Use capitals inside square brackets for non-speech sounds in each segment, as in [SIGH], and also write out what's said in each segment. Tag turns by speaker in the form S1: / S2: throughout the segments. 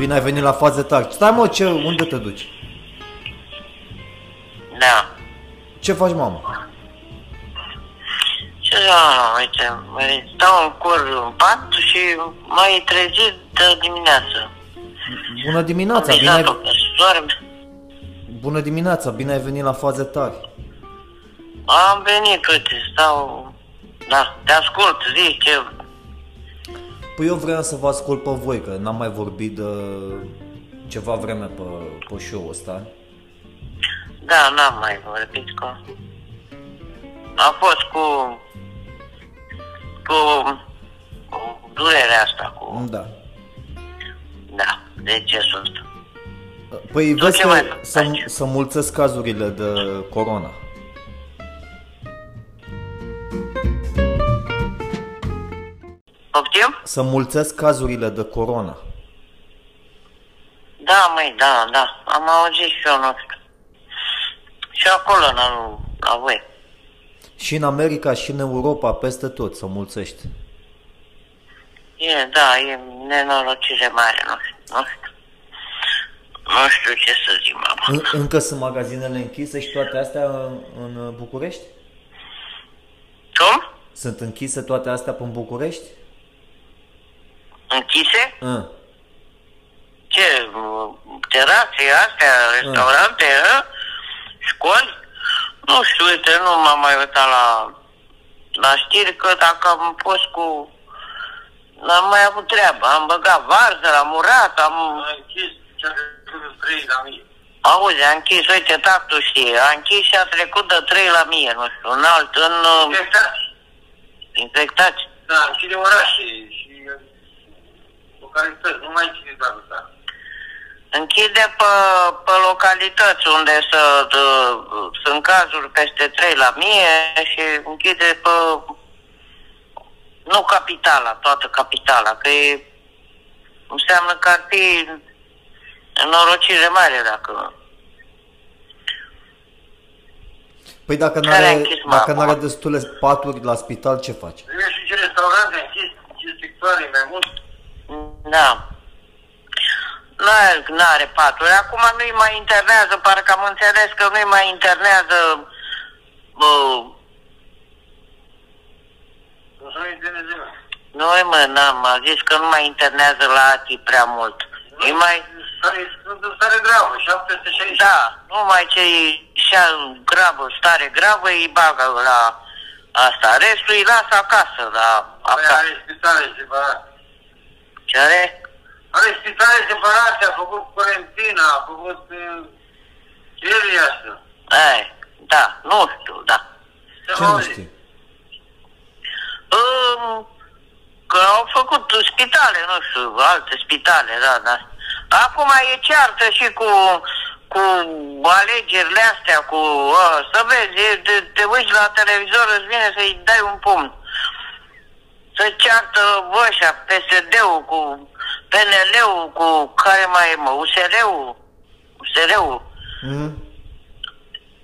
S1: Bine ai venit la faze tari. Stai mă, ce, unde te duci?
S2: Da.
S1: Ce faci, mamă?
S2: Ce să mă, uite, mai stau în cur în pat și mai trezit de dimineață.
S1: Bună dimineața,
S2: Am
S1: bine ai...
S2: visat-o că se doarme.
S1: Bună dimineața, bine ai venit la faze tari.
S2: Am venit, uite, stau... Da, te ascult, zi ce...
S1: Păi eu vreau să vă ascult pe voi, că n-am mai vorbit de ceva vreme pe, pe show-ul ăsta.
S2: Da, n-am mai vorbit cu... A fost cu... Cu... Cu durerea asta, cu...
S1: Da.
S2: Da, decesul ăsta.
S1: Păi
S2: Tu
S1: vezi
S2: ce
S1: că
S2: mai
S1: să,
S2: faci?
S1: să mulțesc cazurile de corona.
S2: Poftim?
S1: Să mulțesc cazurile de corona.
S2: Da, măi, da, da. Am auzit și eu, nu știu. Și acolo, la, la voi.
S1: Și în America și în Europa, peste tot, să mulțești.
S2: E, da, e nenorocire mare, nu știu, nu știu. Nu știu ce să zic, mama.
S1: În, încă sunt magazinele închise și toate astea în, în București?
S2: Cum?
S1: Sunt închise toate astea pe în București?
S2: Închise?
S1: Uh.
S2: Ce? Terase astea, restaurante, mm. școli? Nu știu, uite, nu m-am mai uitat la, la știri, că dacă am fost cu... N-am mai avut treabă. Am băgat varză, am murat, am... închis cea de 3 la mie. Auzi, a închis, uite, tactul știe, a închis și a trecut de 3 la mie, nu știu, în alt, în... Infectați. Infectați.
S3: Da, și de orașe și localități, nu mai ține doar asta.
S2: Închide pe, pe localități unde să, de, sunt cazuri peste 3 la mie și închide pe... Nu capitala, toată capitala, că e, înseamnă că ar fi norocire mare dacă...
S1: Păi dacă
S2: Care a
S1: n-are,
S2: închis
S1: dacă
S2: mama?
S1: n-are destule paturi la spital, ce faci?
S3: Vezi și ce restaurante închis, ce sectoare mai mult.
S2: Da. Nu are paturi. Acum nu-i mai internează, parcă am înțeles că nu-i mai internează uh,
S3: Nu să nu-i de zi,
S2: Noi, mă, n-am, a zis că nu mai internează la ATI prea mult. E mai,
S3: Stare, sunt în stare gravă, 760.
S2: da, numai ce e și gravă, stare gravă, îi bagă la asta. Restul îi lasă acasă, la
S3: Păi
S2: acasă.
S3: are spitale separate.
S2: Ce are?
S3: Are spitale separate, a făcut curentina, a făcut uh, chelia asta.
S2: Ai, da, nu știu, da.
S1: Ce nu știi?
S2: Um, că au făcut spitale, nu știu, alte spitale, da, da. Acum e ceartă și cu, cu alegerile astea, cu, a, să vezi, e, te, te uiți la televizor, îți vine să-i dai un pumn. Să ceartă ăștia, PSD-ul cu PNL-ul, cu care mai e, mă, USR-ul, USR-ul.
S1: Mm?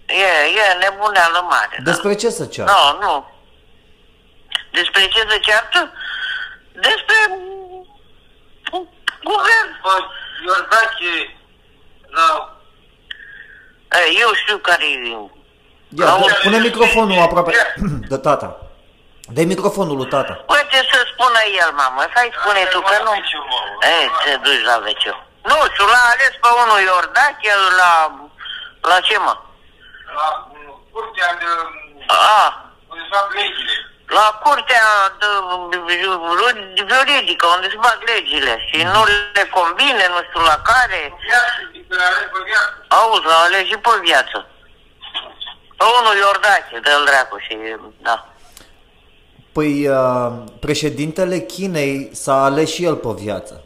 S2: E, e nebuneală mare. da.
S1: Despre ce să ceară?
S2: Nu, nu. Despre ce se ceartă? Despre gu- guvern.
S3: Bă, Iordache, la...
S2: E, Eu știu care e.
S1: Ia,
S2: Auzi,
S1: dă- pune microfonul aproape [CLEARS THROAT] de tata. Dă microfonul lui tata.
S2: Uite să spună el, mamă. Să-i spune tu că nu... E, te duci la veciu. Nu știu, l-a ales pe unul Iordache, la... La ce, mă?
S3: La uh, curtea de...
S2: A,
S3: unde se fac legile.
S2: la curtea de, juridică, unde se fac legile. Și nu le convine, nu știu la care.
S3: Viață, adică are pe viață.
S2: Auzi, l-au ales și pe viață. Pe unul Iordache, dă-l dracu și... Da.
S1: Păi uh, președintele Chinei s-a ales și el pe viață.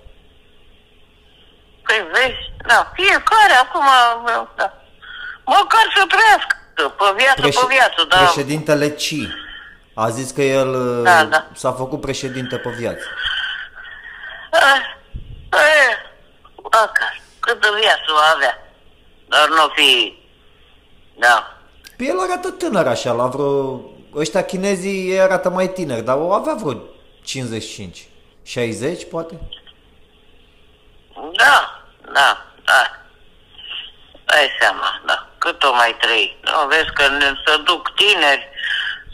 S2: Păi vezi, da, fiecare acum, da. Măcar să trăiască, pe viață,
S1: Preș-
S2: pe viață, da.
S1: Președintele Xi a zis că el uh,
S2: Da, da.
S1: s-a făcut președinte pe viață.
S2: Eh, eh, măcar, câtă viață va avea. Dar nu fi, da.
S1: Păi el arată tânăr așa, la vreo... Ăștia chinezii ei arată mai tineri, dar o avea vreo 55. 60, poate?
S2: Da, da, da. Dai seama, da. Cât o mai trăi? Nu, vezi că ne, să duc tineri,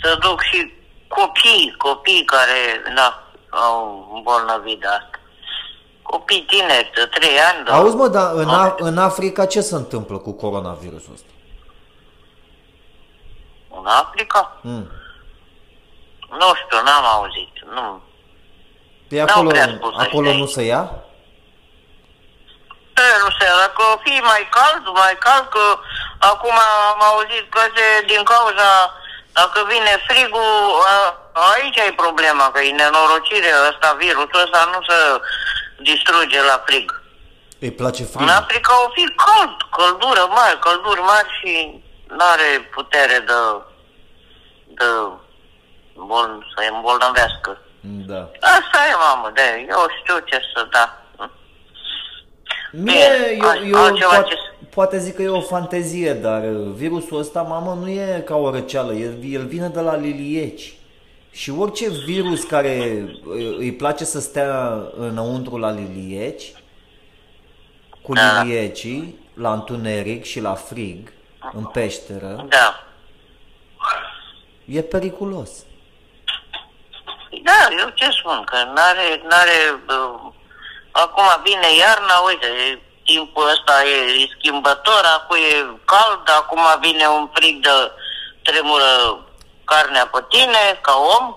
S2: să duc și copii, copii care, da, au îmbolnăvit de asta. Copii tineri de 3 ani. de
S1: Auzi mă, dar în, A-
S2: opt.
S1: în Africa ce se întâmplă cu coronavirusul ăsta?
S2: În Africa?
S1: Mm.
S2: Nu știu, n-am auzit. Nu.
S1: Pe
S2: N-au
S1: acolo,
S2: prea spus
S1: acolo
S2: ăștia
S1: nu
S2: aici.
S1: se ia?
S2: E, nu știu, dacă o fi mai cald, mai cald, că acum am auzit că se, din cauza, dacă vine frigul, a, aici e problema, că e nenorocire ăsta, virusul ăsta nu se distruge la frig.
S1: Îi place
S2: În
S1: frig.
S2: Africa o fi cald, căldură mare, călduri mari și nu are putere de, de bol, să îmbolnăvească.
S1: Da.
S2: Asta e, mamă, de, eu știu ce să da.
S1: Mie,
S2: Bine,
S1: eu,
S2: alt-
S1: eu
S2: altceva
S1: poate,
S2: ce-
S1: poate zic că e o fantezie, dar uh, virusul ăsta, mamă, nu e ca o răceală, el, el vine de la lilieci. Și orice virus care uh, îi place să stea înăuntru la lilieci, cu
S2: Da.
S1: liliecii, la întuneric și la frig, în peșteră,
S2: Da.
S1: e periculos.
S2: Da, eu ce spun, că n-are, n-are, uh, acum vine iarna, uite, e- timpul ăsta e, e schimbător, acum e cald, acum vine un frig de tremură carnea pe tine, ca om,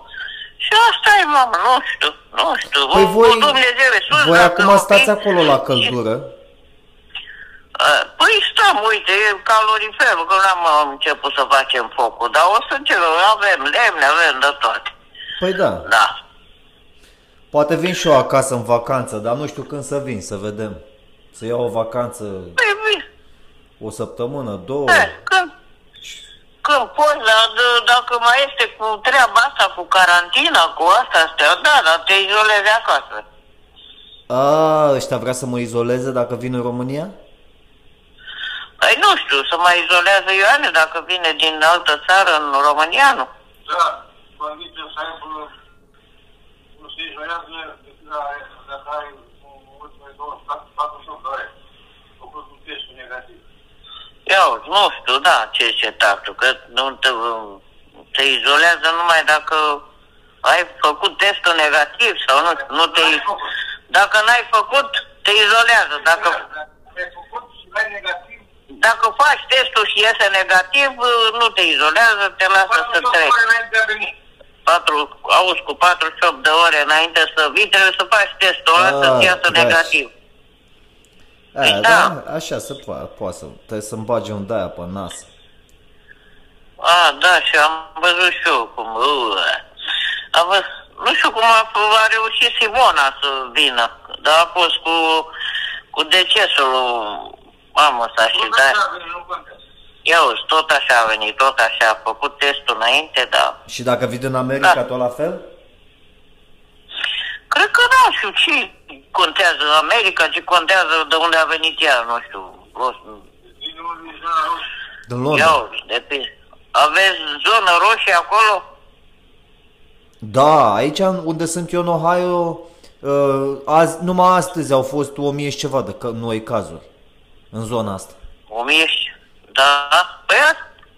S2: și asta e, mamă, nu știu, nu știu,
S1: Păi
S2: cu
S1: voi,
S2: Dumnezeu e sus,
S1: voi
S2: dacă
S1: acum
S2: o fi-
S1: stați acolo la căldură.
S2: Uh, Păi stăm, uite, e caloriferul, că n-am uh, început să facem focul, dar o să începem, avem lemne, avem de toate.
S1: Păi da,
S2: Da.
S1: poate vin și eu acasă în vacanță, dar nu știu când să vin, să vedem. Să iau o vacanță
S2: Păi, bine.
S1: o săptămână, două.
S2: Eh, Când, când poți, dar d- dacă mai este cu treaba asta, cu carantina, cu asta, astea, da, dar te izolezi acasă.
S1: A, ăștia vrea să mă izoleze dacă vin în România?
S2: Păi nu știu, să mai izolează Ioane dacă vine din altă țară în România, nu?
S3: Da, condiția să aibă, nu se izolează decât la- dacă ai ultimele 48 de ore. Făcut un test negativ.
S2: Ia uite, nu știu, da, ce ce tactul, că nu te, te izolează numai dacă ai făcut testul negativ sau nu, nu te... Dacă n-ai făcut, te izolează. Dacă,
S3: Dacă ai făcut și ai negativ,
S2: dacă faci testul și iese negativ, nu te izolează, te lasă să
S3: 48
S2: treci.
S3: ore înainte de a veni.
S2: patru, auzi, cu 48 de ore înainte să vii, trebuie să faci testul ăla
S1: Ah,
S2: să-ți iasă
S1: da.
S2: negativ.
S1: A,
S2: Păi
S1: da.
S2: da.
S1: așa se poate, poate să, trebuie să-mi bage un daia pe nas.
S2: A, da, și am văzut și eu cum... Uh, am văzut, nu știu cum a, a reușit Simona să vină, dar a fost cu, cu decesul lui mamă sa și
S3: Nu
S2: da.
S3: contează, nu contează.
S2: Ia uzi, tot așa a venit, tot așa, a făcut testul înainte, da.
S1: Și dacă vin în America,
S2: Da.
S1: tot la fel?
S2: Cred că nu știu ce contează America, ce contează de unde a venit ea, nu știu.
S3: Din unul zona roșie.
S1: Din
S2: Ia
S1: Londra.
S2: uzi, depinde. Aveți zonă roșie acolo?
S1: Da, aici unde sunt eu în Ohio, uh, azi, numai astăzi au fost 1000 și ceva de ca- noi cazuri în zona asta.
S2: O mie și... Da? Păi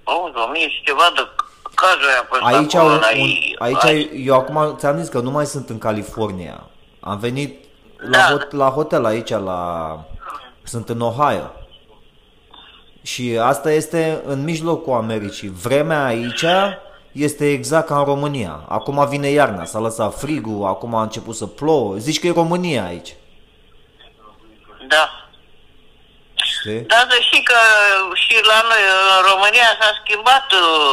S2: auzi, o mie și ceva de cazuri a fost
S1: Aici,
S2: acolo,
S1: un,
S2: la
S1: un,
S2: ei-
S1: aici
S2: ai-
S1: eu acum ți-am zis că nu mai sunt în California. Am venit la,
S2: Da.
S1: hot, la hotel aici, la, sunt în Ohio. Și asta este în mijlocul Americii. Vremea aici este exact ca în România. Acum vine iarna, s-a lăsat frigul, acum a început să plouă. Zici că e România aici.
S2: Da.
S1: Știi?
S2: Da, deși că și la noi în România s-a schimbat uh,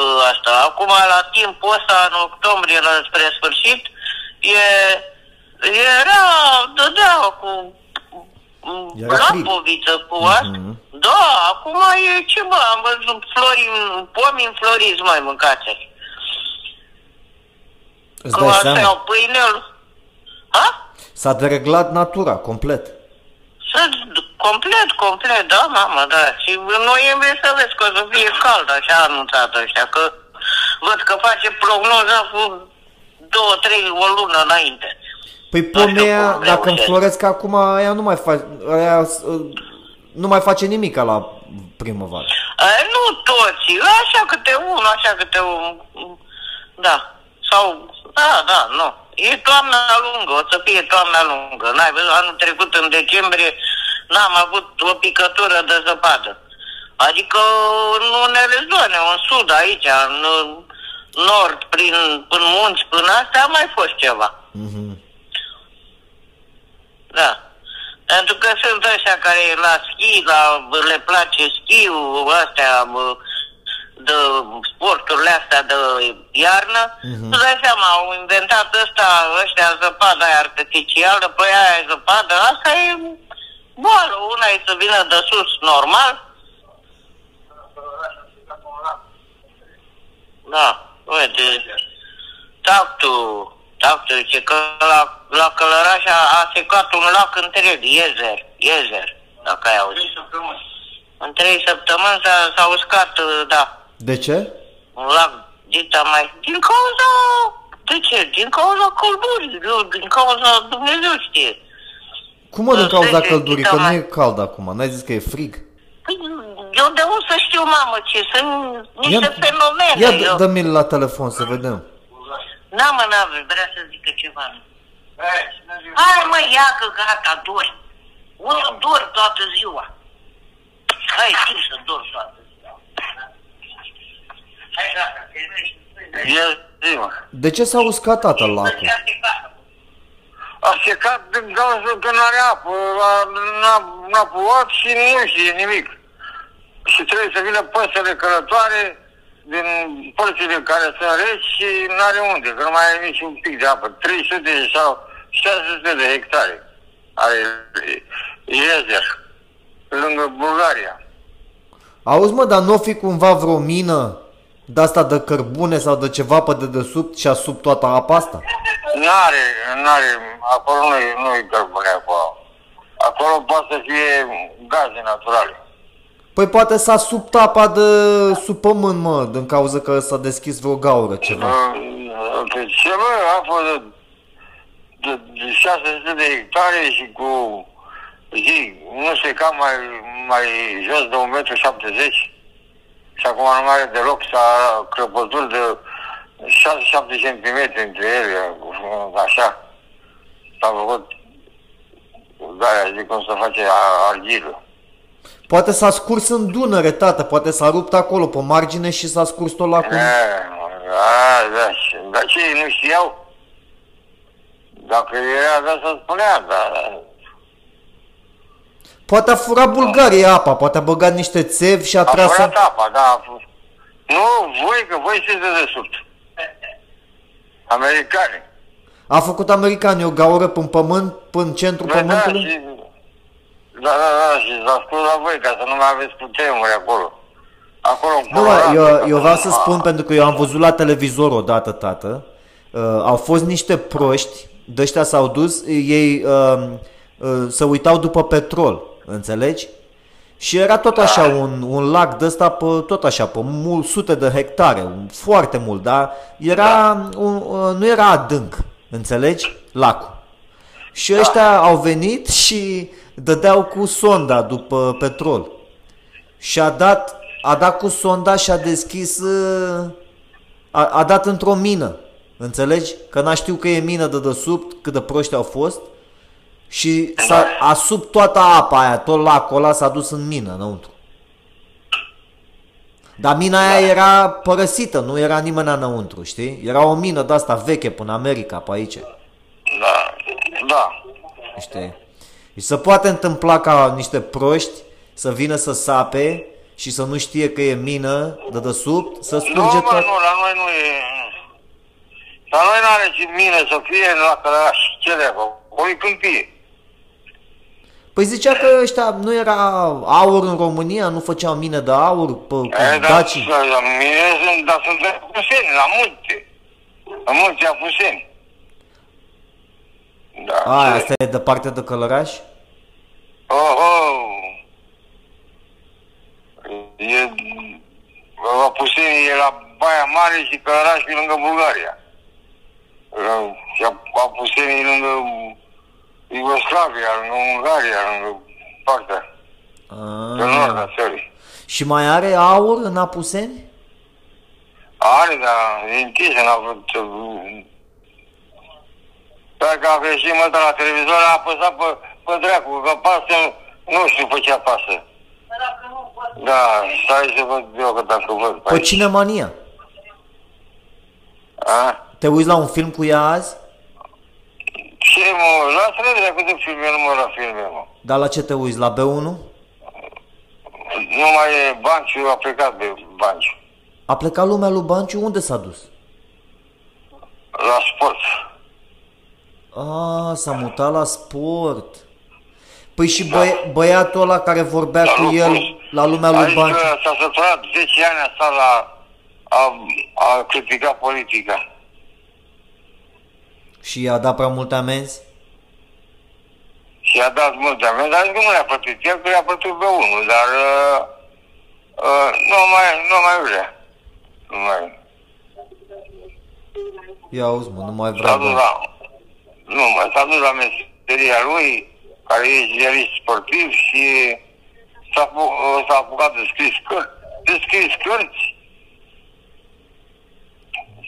S2: uh, asta. Acum, la timpul ăsta, în octombrie, la spre sfârșit, e, era, dădea cu
S1: Era frig.
S2: lapoviță, cu asta.
S1: Mhm.
S2: Da, acum e ce bă, am văzut flori, pomi înfloriți, mai mâncați.
S1: Îți
S2: Că
S1: dai
S2: asta
S1: seama?
S2: e pâinel. Ha?
S1: S-a dereglat natura, complet.
S2: Să, complet, complet, da, mamă, da. Și în noiembrie să vezi că o să fie cald, așa a anunțat ăștia, că văd că face prognoza cu două, trei, o lună înainte.
S1: Păi
S2: Nu știu
S1: pomea,
S2: cum
S1: dacă
S2: reușesc.
S1: înfloresc acum, aia nu mai, face, aia, uh, nu mai face nimic ca la primăvară.
S2: A, nu toți, așa câte unul, așa câte un... Da. Sau, da, da, nu. E toamna lungă, o să fie toamna lungă. N-ai văzut, anul trecut, în decembrie, n-am avut o picătură de zăpadă. Adică în unele zone, în sud, aici, în nord, prin, prin munți, până astea, a mai fost ceva.
S1: Mhm.
S2: Da. Pentru că sunt ăștia care la schi, la, le place schiul, astea, bă, de sporturile astea de iarnă,
S1: Mhm.
S2: mm-hmm. îți dai seama, au inventat ăsta, ăștia zăpada aia artificială, păi aia e zăpadă, asta e boală, una e să vină de sus normal, da, uite, talk to, talk to, zice că la, la Călăraș a, a secat un lac întreg, Iezer, Iezer, dacă ai auzit. În trei săptămâni s-a, s-a uscat, uh, da,
S1: De ce?
S2: un lac dita mai... Din cauza... De ce? Din cauza căldurii, eu, din cauza Dumnezeu știe.
S1: Cum mă din
S2: Să
S1: cauza
S2: trece
S1: căldurii? Că
S2: dita
S1: nu
S2: mai-
S1: e cald acum, n-ai zis că e frig?
S2: Păi, eu de unde să știu, mamă, ce? Sunt niște fenomene.
S1: ia
S2: eu...
S1: dă- dă-mi la telefon să vedem.
S2: N-am mă, n-am, vrea să zică ceva. Hai mă, ia că gata, dor. Unul dor toată ziua. Hai tu să dor toată ziua. Hai gata, terminește.
S3: E ziua.
S1: De ce s-a uscat tată lacul?
S3: A secat din cauza că nu are apă, a- n-a, n-a plouat și nu știe nimic. Și trebuie să vină păsările călătoare din părțile care sunt reci și n-are unde, că nu mai are nici un pic de apă. 300 sau 600 de hectare are Iezer, lângă Bulgaria.
S1: Auzi mă, dar nu o fi cumva vreo mină de asta de cărbune sau de ceva pe dedesubt și a sub toată apa asta?
S3: N-are, n-are, acolo nu-i, nu-i cărbune acolo. Acolo poate să fie gaze naturale.
S1: Păi poate s-a subt apa de sub pământ, mă, din cauza că s-a deschis vreo gaură ceva.
S3: Pe ce mă, a fost de, de, de 600 de hectare și cu zi, nu se cam mai, mai jos de 1,70 m și acum nu mai are deloc, s-a crăpături de 6-7 cm între ele, așa. S-a făcut, da, zic cum să face a- argilă.
S1: Poate s-a scurs în Dunăre, tată, poate s-a rupt acolo pe margine și s-a scurs tot lacul.
S3: Da, da, da, și- dar ce, ei nu știau? Dacă era, da, să spunea, dar
S1: Poate a furat Bulgaria apa, poate a băgat niște țevi și a
S3: a
S1: tras...
S3: furat apa, da, a fost. Nu, voi, că voi sunteți de desubt. Americani.
S1: A făcut americanii o gaură până pământ, până centrul
S3: Da, da,
S1: pământului?
S3: și, da, da, da, și s-a spus la voi, ca să nu mai aveți cutremuri acolo. Acolo, în
S1: Nu, mă,
S3: Colorado,
S1: eu,
S3: că
S1: eu vreau
S3: nu-
S1: să spun, pentru că eu am văzut la televizor odată, tată, uh, au fost niște proști, de ăștia s-au dus, ei uh, uh, se uitau după petrol, înțelegi? Și era tot așa un, un lac de ăsta, pe, tot așa, pe mult, sute de hectare, un- foarte mult, dar era, un, uh, nu era adânc, înțelegi? Lacul. Și ăștia au venit și dădeau cu sonda după petrol. Și a dat, a dat cu sonda și a deschis, uh, a, a dat într-o mină, înțelegi? Că n-a știu că e mină de desubt, cât de proști au fost. Și s-a, a sub toată apa aia, tot lacul ăla s-a dus în mină înăuntru. Dar mina aia era părăsită, nu era nimeni înăuntru, știi? Era o mină de asta veche până America, pe aici.
S3: Da, da.
S1: Știi? Și se poate întâmpla ca niște proști să vină să sape și să nu știe că e mină de desubt, să
S3: Nu,
S1: scurge
S3: mă,
S1: tot.
S3: nu, la noi nu e... La noi nu are ce mine să fie la Călăraș. Ce de acolo? O e câmpie.
S1: Păi zicea că ăștia nu era aur în România, nu făceau mine de aur pe cu
S3: E, dar,
S1: Daci.
S3: la mine sunt, dar sunt de Apuseni, la munte. La munte Apuseni. Da.
S1: A,
S3: ce-
S1: asta e departe de Călăraș?
S3: Oho! E... Apuseni e la Baia Mare și Călăraș pe lângă Bulgaria. Uh, Și a- apusenii lângă Iugoslavia, lângă Ungaria, lângă partea de nord
S1: Ah.
S3: a țării.
S1: Și mai are aur în Apuseni?
S3: Are, dar e închis, n-a vrut... uh, Dacă a greșit mă la televizor, a apăsat pe, pe dracu, că pasă, nu știu pe ce apasă. Da, stai să văd eu că dacă văd pe
S1: Pe
S3: aici.
S1: Cinemania.
S3: A?
S1: Te uiți la un film cu ea azi?
S3: Ce mă, lasă-le dracu de filme, nu mă la filme, mă.
S1: Dar la ce te uiți? La B1?
S3: Nu mai e Banciu, a plecat de Banciu.
S1: A plecat lumea lui Banciu? Unde s-a dus?
S3: La sport.
S1: A, s-a mutat la sport. Păi și băi, băiatul ăla care vorbea
S3: La
S1: cu
S3: lucru.
S1: el la lumea lui
S3: Adică
S1: Banciu.
S3: s-a săturat 10 ani a stat la... A, a criticat politica.
S1: Și i-a dat prea multe amenzi?
S3: Și a dat multe amenzi, dar zic că nu le-a plătit el, că i-a plătit pe unul, dar uh, uh, nu mai, nu mai vrea. Nu mai...
S1: Ia auzi, mă, nu mai
S3: S-a
S1: vrea
S3: dus
S1: bani.
S3: la... Nu, mai s-a dus la meseria lui, care e ziarist sportiv și s-a, apu- uh, s-a apucat de scris cărți. De scris cărți.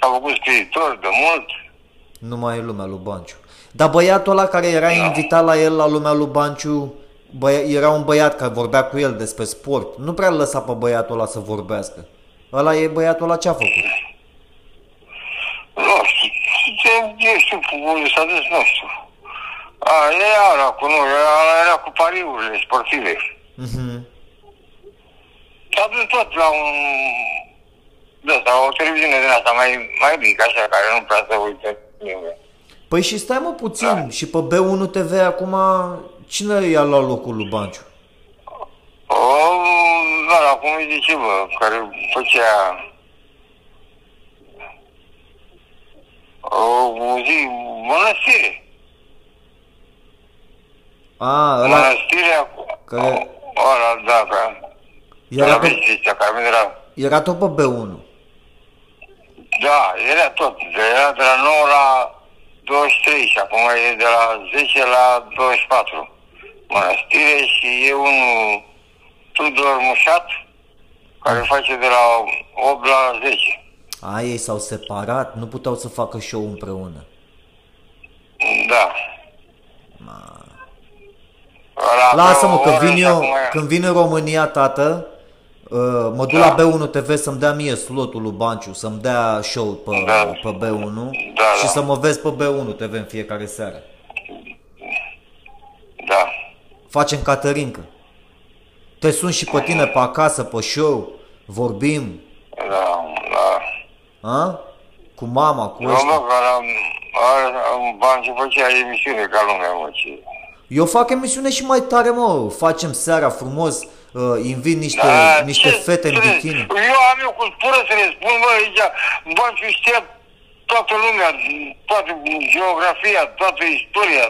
S3: S-a făcut scriitor de mult.
S1: Nu mai e lumea lui Banciu. Dar băiatul ăla care era invitat la el la lumea lui Banciu, băia, era un băiat care vorbea cu el despre sport. Nu prea îl lăsa pe băiatul ăla să vorbească. Ăla e băiatul ăla ce a făcut?
S3: Nu știu, ce, eu știu unde s-a dus, nu știu. A, e ala cu nu, ala era cu pariurile sportive.
S1: Mhm.
S3: S-a dus tot la un... De asta, o televiziune din asta mai, mai mică, așa, care nu prea se uită nimeni.
S1: Păi și stai mă puțin, și pe B1 TV acum cine i-a luat locul lui Banciu?
S3: O, da, la cum îi zice, bă, care făcea... O zi, mănăstire.
S1: A, ăla
S3: Mănăstirea...
S1: Care-
S3: Ăla, da, că...
S1: era
S3: Era
S1: tot,
S3: vestistea, care era...
S1: era tot pe B1.
S3: Da, era tot. De, era de la 9 la 23 și acum e de la 10 la 24. Mănăstire și e unul Tudor Mușat, care face de la 8 la 10.
S1: A, ei s-au separat, nu puteau să facă show împreună.
S3: Da. Ăla
S1: Lasă-mă că
S3: Orange
S1: vin eu,
S3: acum e-
S1: când vin în România, tată, uh, mă duc
S3: Da.
S1: la B1 TV să-mi dea mie slotul lui Banciu, să-mi dea show pe,
S3: Da.
S1: pe B1
S3: Da,
S1: și
S3: da.
S1: să mă vezi pe B1 TV în fiecare seară.
S3: Da.
S1: Facem Caterinca. Te sun și pe tine pe acasă, pe show, vorbim,
S3: Da, da.
S1: a? Cu mama, cu
S3: Eu mă,
S1: ăștia.
S3: că am, am bani și făcea emisiune ca lumea, mă, ce...
S1: Eu fac emisiune și mai tare, mă, facem seara frumos, uh, invit niște,
S3: Da,
S1: niște
S3: ce-
S1: fete în
S3: ce-
S1: bikini.
S3: Eu am eu cultură să le spun, bă, aici, Banciu știa toată lumea, toată geografia, toată istoria,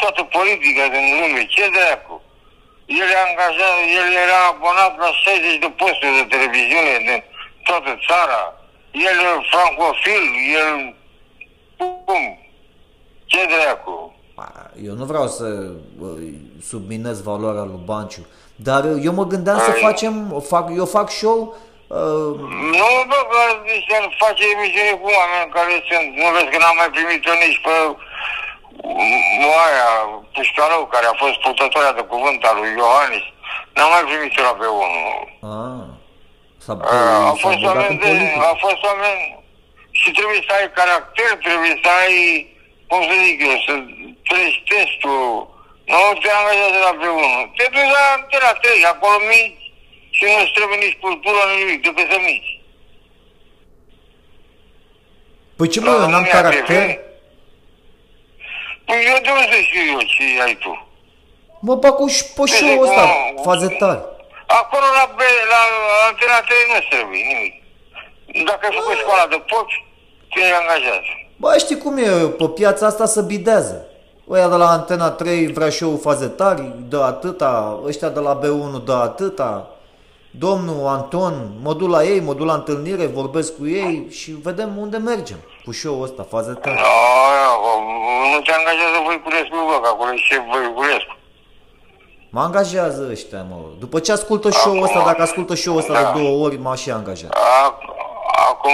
S3: toată politica din lume, ce dracu? El e angajat, el era abonat la 60 de posturi de televiziune din toată țara. El e francofil, el... Cum? Ce dracu?
S1: Ba, Eu nu vreau să uh, subminez valoarea lui Banciu, dar uh, eu mă gândeam să
S3: Ai.
S1: facem, fac, eu fac show, uh,
S3: Nu, bă, că se face emisiune cu oameni care sunt, nu vezi că n-am mai primit-o nici pe m- aia, Pușcarău, care a fost purtătoarea de cuvânt al lui Iohannis. N-am mai primit-o la pe unul.
S1: a, s-a,
S3: A, a
S1: s-a
S3: fost
S1: băgat în
S3: oameni de,
S1: politică.
S3: a fost oameni și trebuie să ai caracter, trebuie să ai, cum să zic eu, să treci testul. Nu te angajează la pe unul. Te duci la Antena 3, acolo mici și nu-ți trebuie nici cultură, nici nimic, trebuie să mici.
S1: Păi ce mă,
S3: La
S1: eu n-am
S3: România
S1: caracter?
S3: TV? Păi eu de unde știu eu ce ai tu?
S1: Mă bag cu și pe
S3: Deci,
S1: show ăsta,
S3: mă,
S1: fazetar.
S3: Acolo la, B, la Antena 3 nu trebuie nimic. Dacă ai făcut școala de poți, te angajează.
S1: Bă, știi cum e, pe piața asta se bidează. Ăia de la Antena 3 vrea show fazetari, dă atâta, ăștia de la B1 dă atâta. domnul Anton, mă duc la ei, mă duc la întâlnire, vorbesc cu ei și vedem unde mergem cu show-ul ăsta, fază
S3: Da,
S1: tare.
S3: nu te angajează Voiculescu, bă, că acolo e șef Voiculescu.
S1: Mă angajează ăștia, mă. După ce ascultă show-ul ăsta, dacă ascultă show-ul ăsta
S3: Da.
S1: de două ori, m-a și angajat.
S3: Ac- Acum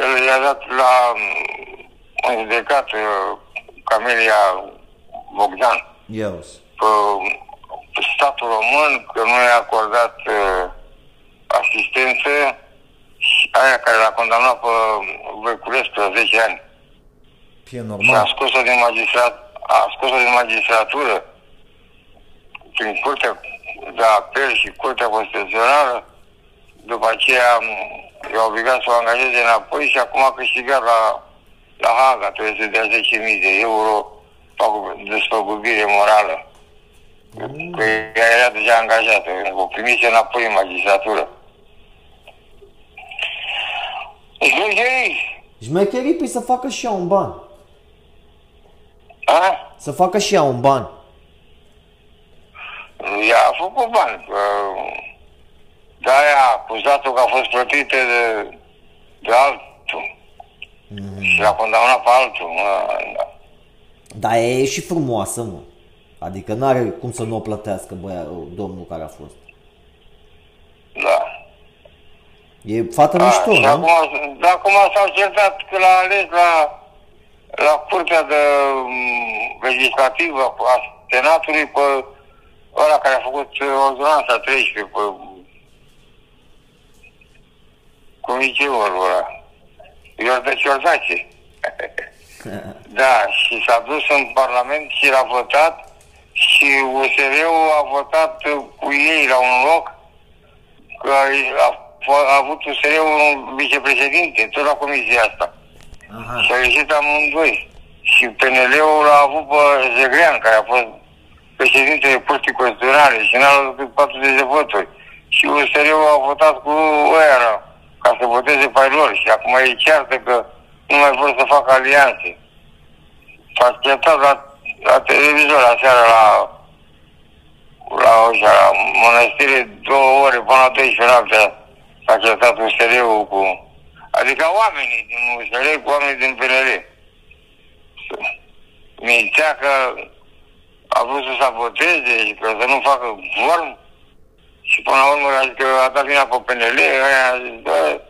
S3: el i-a dat la în judecat uh, Camelia Bogdan
S1: Iau
S3: pe statul român că nu i-a acordat uh, asistență și aia care l-a condamnat pe Voiculescu la 10 ani.
S1: E
S3: Și a
S1: normal.
S3: scos-o din magistrat, a scos-o din magistratură prin curtea de apel și curtea constituțională. După aceea m, i-a obligat să o angajeze înapoi și acum a câștigat la, la Haga. Trebuie să dea 10.000 de euro fac- despăgubire morală. Că ea era deja angajată, o primise înapoi în magistratură. Deci, nu ei,
S1: Șmecherii, păi să facă și ea un ban.
S3: a?
S1: Să facă și ea un ban.
S3: Ea a făcut bani. că De-aia a acuzat-o că a fost plătită de, de altul. Și l-a condamnat pe altul. mă, da.
S1: Dar ea e și frumoasă, mă. Adică n-are cum să nu o plătească băia, domnul care a fost.
S3: Da.
S1: E fată
S3: A,
S1: mișto,
S3: și
S1: nu?
S3: acum, da, acum s-au certat că l-a ales la, la Curtea de m, Legislativă a Senatului pe ăla care a făcut uh, ordonanța 13 pe cum zice vorba ăla? Iordă Ciordache. [LAUGHS] Da, și s-a dus în Parlament și l-a votat și USR-ul a votat uh, cu ei la un loc că a, a avut USR-ul un vicepreședinte, tot la comisia asta.
S1: Aha.
S3: Și a ieșit amândoi. Și PNL-ul l-a avut pe Zegrean, care a fost președintele Curții Constituționale și n-a luat decât 40 de voturi. Și USR-ul a votat cu ăia ca să voteze pe ai lor și acum e ceartă că nu mai vor să facă alianțe. S-a certat la, la televizor la seara la la, așa, la mănăstire două ore până la 12 noaptea s-a certat USR-ul cu... Adică oamenii din USR cu oamenii din PNL. Mințea că a vrut să saboteze și că să nu facă vorm. Și până la urmă a zis că a dat vina pe PNL, aia a zis, bă,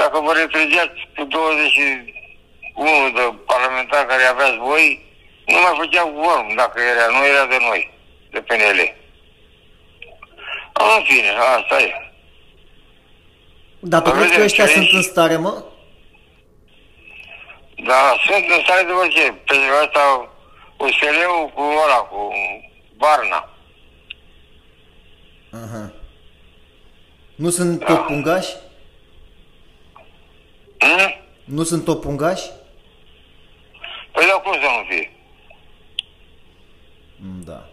S3: dacă vă retrăgeați cu 21 de parlamentari care aveați voi, nu mai făceau vorm dacă era, nu era de noi, de PNL. În fine, asta e.
S1: Dar tu
S3: Bă,
S1: crezi că
S3: vedem
S1: ăștia
S3: ce
S1: sunt
S3: ești.
S1: în stare, mă?
S3: Dar sunt în stare de orice. Pe ăsta, USL-ul cu ăla, cu Barna.
S1: Aha. Nu sunt
S3: Da.
S1: tot pungași?
S3: Hmm?
S1: Nu sunt tot pungași?
S3: Păi da, cum să nu fie?
S1: Mm, Da.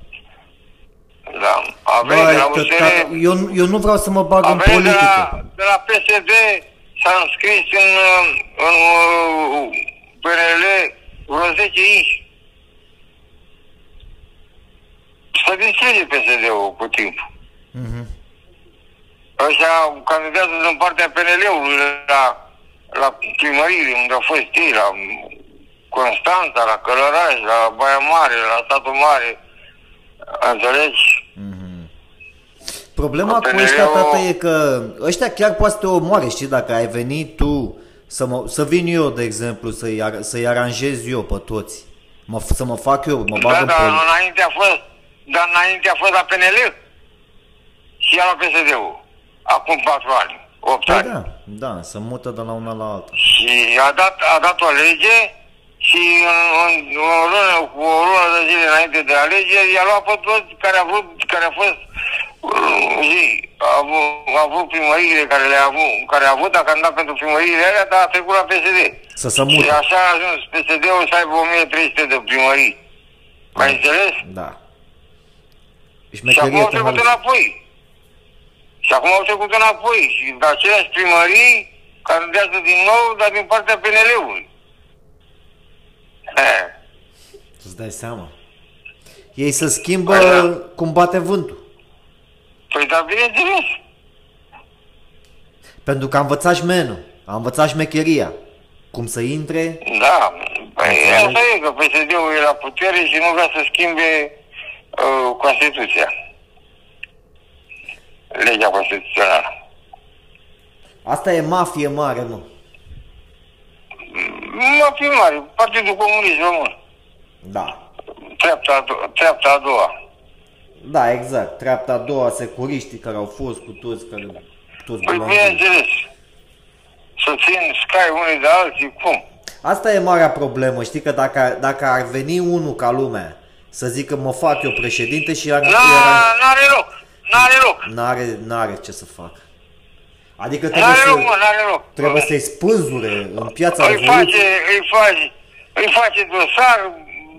S3: Da. Avem de
S1: Băi,
S3: la
S1: că,
S3: USL,
S1: tata, eu, eu nu vreau să mă bag în
S3: avem de
S1: politică.
S3: la, de la PSD, s-a înscris în, în, în PNL vreo 10 inși. Se distrige PSD-ul cu timpul.
S1: Mhm.
S3: Ăștia candidează din partea PNL-ului la, la primărie, unde au fost ei, la Constanța, la Călăraș, la Baia Mare, la Statul Mare. Înțelegi?
S1: Problema cu
S3: PNL-ul
S1: ăștia, tată, e că ăștia chiar poate să te omoare, știi, dacă ai venit tu să, mă, să vin eu, de exemplu, să-i, ar- să-i aranjez eu pe toți. Mă, să mă fac eu, mă bag
S3: Da,
S1: în
S3: dar
S1: politică.
S3: înainte a fost, dar înainte a fost la PNL și ea la PSD-ul. Acum patru ani, opt
S1: Păi
S3: ani.
S1: da, da, se mută de la una la alta.
S3: Și a dat, a dat o lege și în, în, în o lună, cu o lună de zile înainte de alegeri, i-a luat pe toți care a vrut, care a fost uh, zi, a avut, a avut primăriile care le-a avut, care a avut, dacă a dat pentru primăriile alea, dar a trecut la PSD.
S1: Să se
S3: Și
S1: mute.
S3: așa a ajuns PSD-ul să aibă 1300 de primării. Mai înțeles?
S1: Da. Și
S3: Și acum au
S1: șmecherie
S3: trecut
S1: te
S3: înapoi. Și acum au trecut înapoi. Și de aceleași primării candidează din nou, dar din partea PNL-ului. Eh,
S1: Îți dai seama. Ei se schimbă
S3: Păi da.
S1: cum bate vântul.
S3: Păi dar bineînțeles.
S1: Pentru că a învățat șmenul, a învățat șmecheria. Cum să intre,
S3: Da, păi
S1: Înțeleg.
S3: asta e că PSD-ul e la putere și nu vrea să schimbe uh, Constituția. Legea constituțională.
S1: asta e mafie mare, mă.
S3: Nu fi mare, Partidul Comunist Român.
S1: Da.
S3: Treapta, a do- treapta a doua.
S1: Da, exact. Treapta a doua, securiștii care au fost cu toți, care toți
S3: Păi
S1: bulanții.
S3: bineînțeles. Să țin Sky unii de alții, cum?
S1: Asta e marea problemă, știi că dacă, dacă ar veni unul ca lumea să zică mă fac eu președinte și ar,
S3: Na,
S1: era,
S3: n-are loc, n-are loc.
S1: n-are, n-are ce să facă. Adică trebuie,
S3: N-are loc, mă,
S1: să,
S3: n-are loc.
S1: trebuie să-i spânzure în piața
S3: îi
S1: Revoluției.
S3: face, îi face, îi face dosar,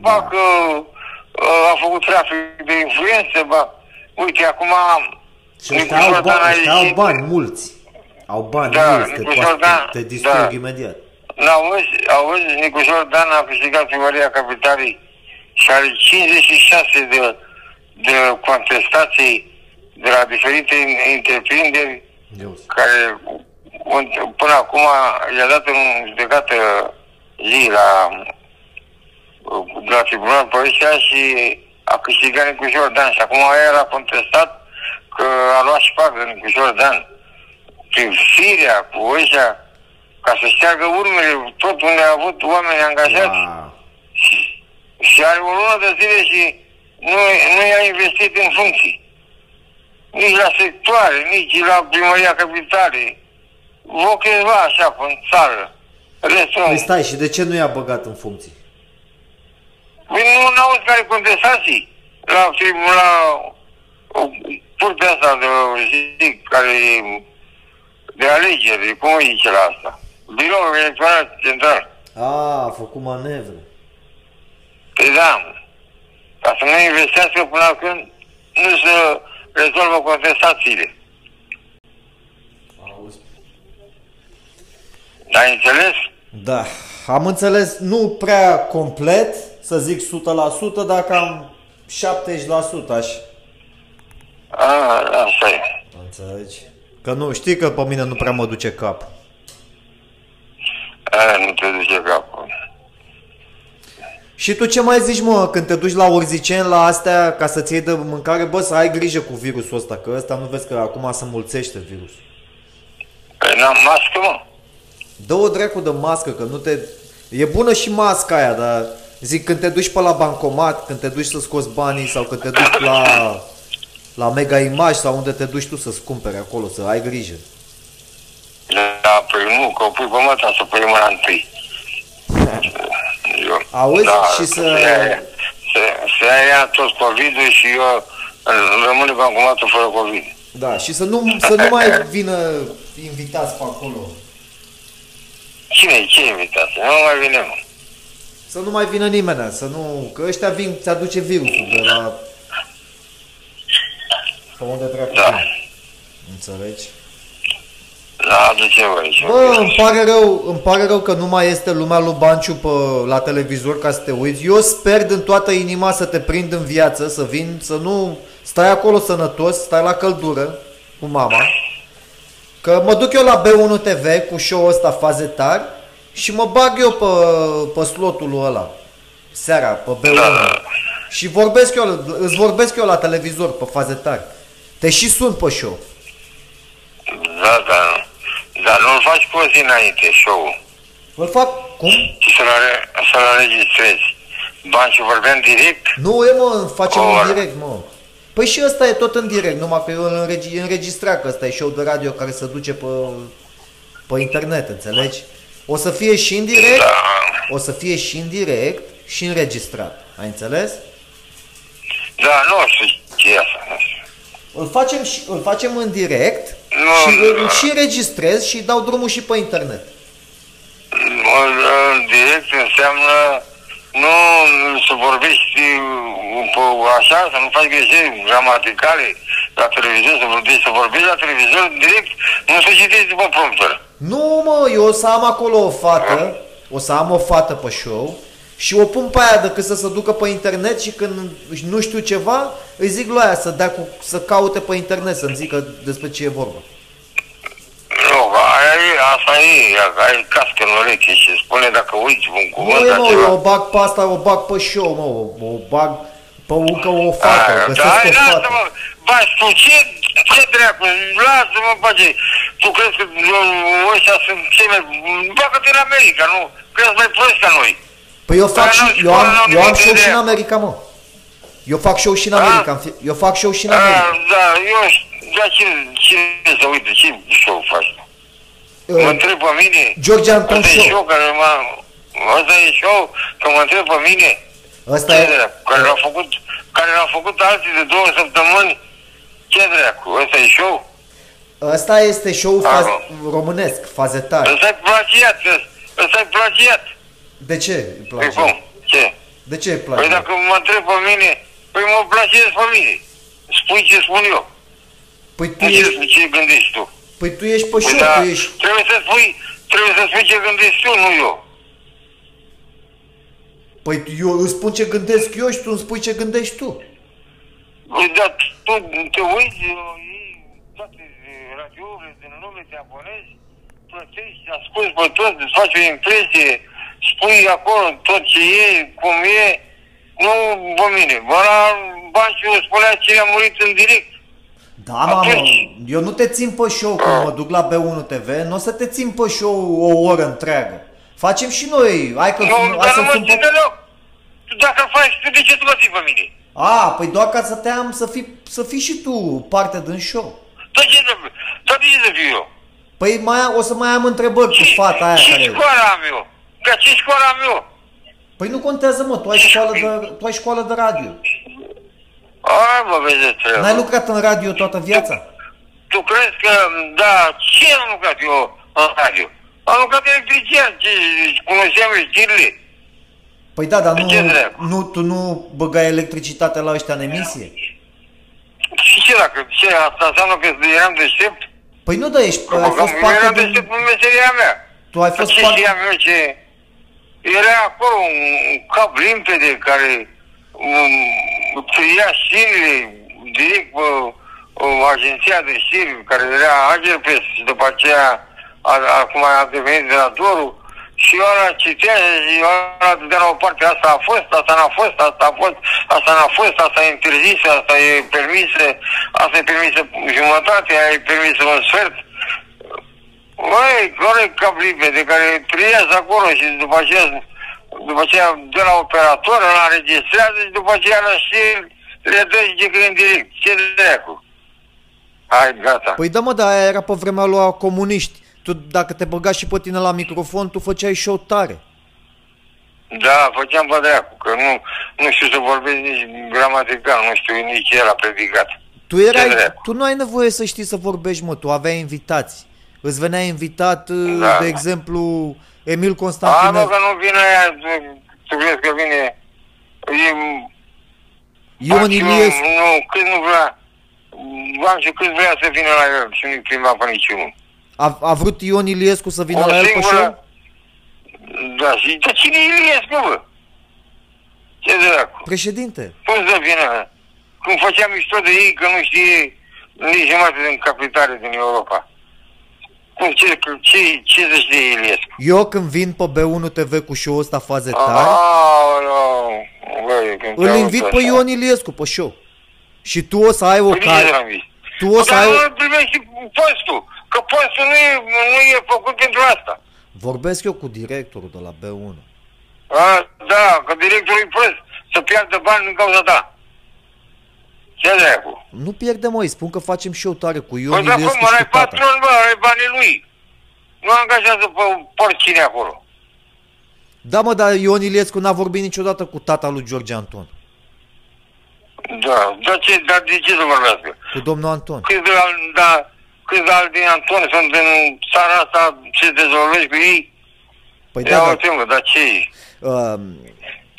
S3: ba
S1: Da.
S3: că uh, a făcut trafic de influențe, ba, uite, acum
S1: Și ăștia au,
S3: Dan a
S1: bani, ăștia au
S3: ieșit-
S1: bani mulți. Au bani
S3: Da,
S1: mulți, te,
S3: Nicușor
S1: poate,
S3: Dan,
S1: te distrug
S3: da.
S1: imediat.
S3: N-auzi, auzi, Nicușor Dan a câștigat primăria capitalei și are 56 de, de contestații de la diferite întreprinderi
S1: Deus.
S3: care un- până acum i-a dat în judecată zi la, la tribunal pe ăștia și a câștigat Nicușor Dan și acum el a contestat că a luat șpagă Nicușor Dan prin firea cu ăștia ca să șteargă urmele tot unde a avut oameni angajați
S1: Wow.
S3: și are o lună de zile și nu, nu i-a investit în funcții. Nici la sectoare, nici la primăria capitalei. Vă câțiva așa în țară. Restul...
S1: Păi stai, și de ce nu i-a băgat în funcții?
S3: Păi nu n-auzi care contestații la, trib- la o, curtea asta de zic, care e de alegeri, cum îi zice la asta? Biroul Electoral Central.
S1: A, a făcut manevre.
S3: Păi da, ca să nu investească până când nu se rezolvă contestațiile.
S1: Auzi.
S3: Ai înțeles?
S1: Da, am înțeles, nu prea complet, să zic 100%, dar cam 70% aș.
S3: A, asta e.
S1: Înțelegi? Că nu, știi că pe mine nu prea mă duce cap.
S3: A, nu te duce capul.
S1: Și tu ce mai zici, mă, când te duci la urziceni, la astea, ca să-ți iei de mâncare, bă, să ai grijă cu virusul ăsta, că ăsta nu vezi că acum se mulțește virusul.
S3: Păi n-am mască, mă.
S1: Dă-o dracu de mască, că nu te... E bună și masca aia, dar zic, când te duci pe la bancomat, când te duci să scoți banii sau când te duci la, la Mega Image sau unde te duci tu să-ți cumpere acolo, să ai grijă.
S3: Da, păi nu, că o pui pe măta să pui mâna întâi. Eu,
S1: Auzi? Și să-
S3: Se ia, se, se ia tot COVID-ul și eu rămâne bancomatul fără COVID.
S1: Da, și să nu, să nu mai vină invitați pe acolo.
S3: Cine, ce invitați? Nu mai vine, mă.
S1: Să nu mai vină nimeni, să nu... Că ăștia vin, ți aduce virusul de la... Pe unde treacă
S3: Da.
S1: tu. Înțelegi?
S3: Da, aduce vă aici.
S1: Bă, îmi pare rău, îmi pare rău că nu mai este lumea lui Banciu pe, la televizor ca să te uiți. Eu sper din toată inima să te prind în viață, să vin, să nu stai acolo sănătos, stai la căldură cu mama. Că mă duc eu la B1 TV cu show-ul ăsta faze tari și mă bag eu pe, pe slotul ăla seara pe B1
S3: Da.
S1: și vorbesc eu, îți vorbesc eu la televizor pe faze tari. Te și sun pe show.
S3: Da, da. Dar nu-l faci cu o zi înainte show-ul
S1: Îl fac cum?
S3: și să-l, are- să-l înregistrezi. Bani și vorbeam direct?
S1: Nu, e mă, facem
S3: O
S1: în
S3: oră.
S1: direct, mă. Păi și ăsta e tot în direct, numai că eu îl înregi- înregistrat, că ăsta e show de radio care se duce pe, pe internet, înțelegi? O să fie și în direct,
S3: Da.
S1: o să fie și în direct și înregistrat. Ai înțeles?
S3: Da, nu știu ce e asta. nu știu.
S1: Îl facem, și, îl facem în direct
S3: Nu,
S1: și îl
S3: da.
S1: și înregistrez și dau drumul și pe internet.
S3: În, în direct înseamnă nu să vorbești pe așa, să nu faci greșeli gramaticale la televizor, să vorbești, să vorbești la televizor direct, nu să citești după prompter.
S1: Nu, mă, eu o să am acolo o fată, o să am o fată pe show și o pun pe aia decât să se ducă pe internet și când nu știu ceva, îi zic lui aia să, dea cu, să caute pe internet să-mi zică despre ce e vorba.
S3: Nu, e, asta e, ai cască în ureche și spune dacă uiți un cuvânt
S1: Măi,
S3: sau
S1: mă,
S3: ceva.
S1: eu o bag pe asta, o bag pe show, mă, o, o bag pe încă o fată,
S3: Aia,
S1: găsesc
S3: da, hai,
S1: o fată.
S3: lasă-mă, ba, tu ce, ce dracu, lasă-mă, bage, tu crezi că uh, ăștia sunt cei mai, bagă-te în America, nu? Crezi mai prost ca noi.
S1: Păi eu fac
S3: Dar
S1: și,
S3: nu,
S1: eu am,
S3: școala nu
S1: eu am
S3: nimic
S1: show
S3: de
S1: și în
S3: ea.
S1: America, mă. Eu fac show și în
S3: A?
S1: America, în fie- eu fac show și în
S3: A,
S1: America.
S3: da, eu, da, ce, ce să uite, ce show faci? Mă
S1: Uh,
S3: întreb pe mine,
S1: George Anton
S3: Asta e
S1: Show.
S3: show care m-a, asta e show, că mă întreb pe mine,
S1: Ăsta
S3: ce
S1: e,
S3: dracu, care l-a făcut, care l-a făcut alții de două săptămâni, ce dracu, ăsta e show?
S1: ăsta este show faz,
S3: Alo.
S1: românesc, fazetar.
S3: Ăsta e plagiat, ăsta e plagiat.
S1: De ce îi
S3: Păi
S1: place?
S3: cum? Ce?
S1: De ce îi
S3: Păi
S1: place?
S3: dacă mă întreb pe mine, păi mă plagiez pe mine. Spui ce spun eu.
S1: Păi tu
S3: Nu ce,
S1: ești,
S3: ce gândești tu.
S1: păi tu ești pe
S3: Păi
S1: show,
S3: da,
S1: tu ești...
S3: trebuie să spui, trebuie să spui ce gândești tu, nu eu.
S1: Păi eu îți spun ce gândesc eu și tu îmi spui ce gândești tu.
S3: Păi da, tu te uiți, iei toate radiourile din lume, te abonezi, plătești, asculti pe toți, îți faci o impresie, spui acolo tot ce e, cum e, nu pe mine. Bă, la Banciu spunea ce a murit în direct.
S1: Da, mamă,
S3: Atunci-
S1: eu nu te țin pe show când mă duc la B1 TV, nu o să te țin pe show o oră întreagă. Facem și noi, hai că
S3: Nu,
S1: hai
S3: dar
S1: să
S3: nu mă
S1: sun
S3: țin
S1: pe...
S3: deloc. Tu Dacă îl faci, tu de ce tu mă ții pe mine?
S1: A, păi doar ca să te am să fii, să fii și tu parte din show.
S3: Tu ce să fiu? Tu de ce să fiu eu?
S1: Păi mai, o să mai am întrebări cu fata aia
S3: ce
S1: care...
S3: școală am eu? Ca ce școală am eu?
S1: Păi nu contează, mă, tu ai școală de, tu ai școală de radio.
S3: Ai, mă, vezi de treabă.
S1: N-ai lucrat în radio toată viața?
S3: Tu crezi că, da, ce am lucrat eu în radio? Am lucrat electrician, ce cunoșteam știrile.
S1: Păi da, dar
S3: De
S1: nu,
S3: ce dracu?
S1: nu, tu nu băgai electricitatea la ăștia în emisie?
S3: Și ce dacă, ce, asta înseamnă că eram deștept?
S1: Păi nu, da, ești,
S3: Că
S1: ai
S3: băgam,
S1: fost
S3: eu
S1: parte
S3: eram
S1: din...
S3: deștept în meseria mea.
S1: Tu ai
S3: Că
S1: fost
S3: ce
S1: parte...
S3: știam eu ce... Era acolo un, un cap limpede care um, trăia știrile direct pe uh, agenția de știri care era Agerpes și după aceea a, acum a devenit de la Doru și eu ăla citea și eu ăla dădea la o parte, asta a fost, asta n-a fost, asta a fost, asta n-a fost, asta e interzisă, asta e permisă, asta e permisă jumătate, aia e permisă un sfert. Băi, care cap limpede, care trăiesc acolo și după aceea, după aceea de la operator, îl înregistrează și după aceea la știri le dă și zice că e în direct. Ce dracu? Hai, gata.
S1: Păi da, mă, dar aia era pe vremea lui comuniști. Tu, dacă te băga și pe tine la microfon, tu făceai show tare.
S3: Da, făceam pe dracu, că nu, nu știu să vorbesc nici gramatical, nu știu nici el a predicat.
S1: Tu erai,
S3: Ce dracu?
S1: tu nu ai nevoie să știi să vorbești, mă, tu aveai invitați. Îți venea invitat,
S3: Da.
S1: de exemplu, Emil
S3: A,
S1: Constantinescu.
S3: mă, că nu vine aia, tu, tu crezi că vine... E,
S1: Ion
S3: Banciu,
S1: Iliescu.
S3: Nu, cât nu vrea... Banciu cât vrea să vină la el și nu-i prima pe niciunul.
S1: A, a vrut Ion Iliescu să vină
S3: O
S1: la el pe
S3: singură-
S1: show?
S3: Da, și de cine e Iliescu, bă? Ce dracu?
S1: Președinte.
S3: Cum să vină? Cum făceam mișto de ei că nu știe nici jumătate din capitale din Europa. Cum, ce, ce, ce să știe Iliescu?
S1: Eu când vin pe B1 TV cu show-ul ăsta faze tare,
S3: Aoleu, băi, când te
S1: îl
S3: aud
S1: invit pe
S3: așa.
S1: Ion Iliescu pe show. Și tu o să ai o
S3: Păi de ce
S1: care...
S3: l-am vist?
S1: Tu o să
S3: Dar
S1: ai...
S3: nu primești postul, că postul nu e, nu e făcut pentru asta.
S1: Vorbesc eu cu directorul de la B1.
S3: A, da, că directorul e prost să piardă bani din cauza ta. Ce dracu?
S1: Nu pierde, mă, îi spun că facem show tare cu Ion
S3: Păi da,
S1: Iliescu
S3: cum,
S1: și
S3: ăla e
S1: cu tata.
S3: patron, bă, ăla e banii lui. Nu angajează pe porcine acolo.
S1: Da, mă, dar Ion Iliescu n-a vorbit niciodată cu tata lui George Anton.
S3: Da, dar, ce, dar de ce să vorbească?
S1: Cu domnul Anton.
S3: Câți de, al- da, câți de alți din Anton sunt în țara asta, ce dezvolvești cu ei?
S1: Păi
S3: Ia
S1: da, da,
S3: uite, mă, dar ce e?
S1: uh,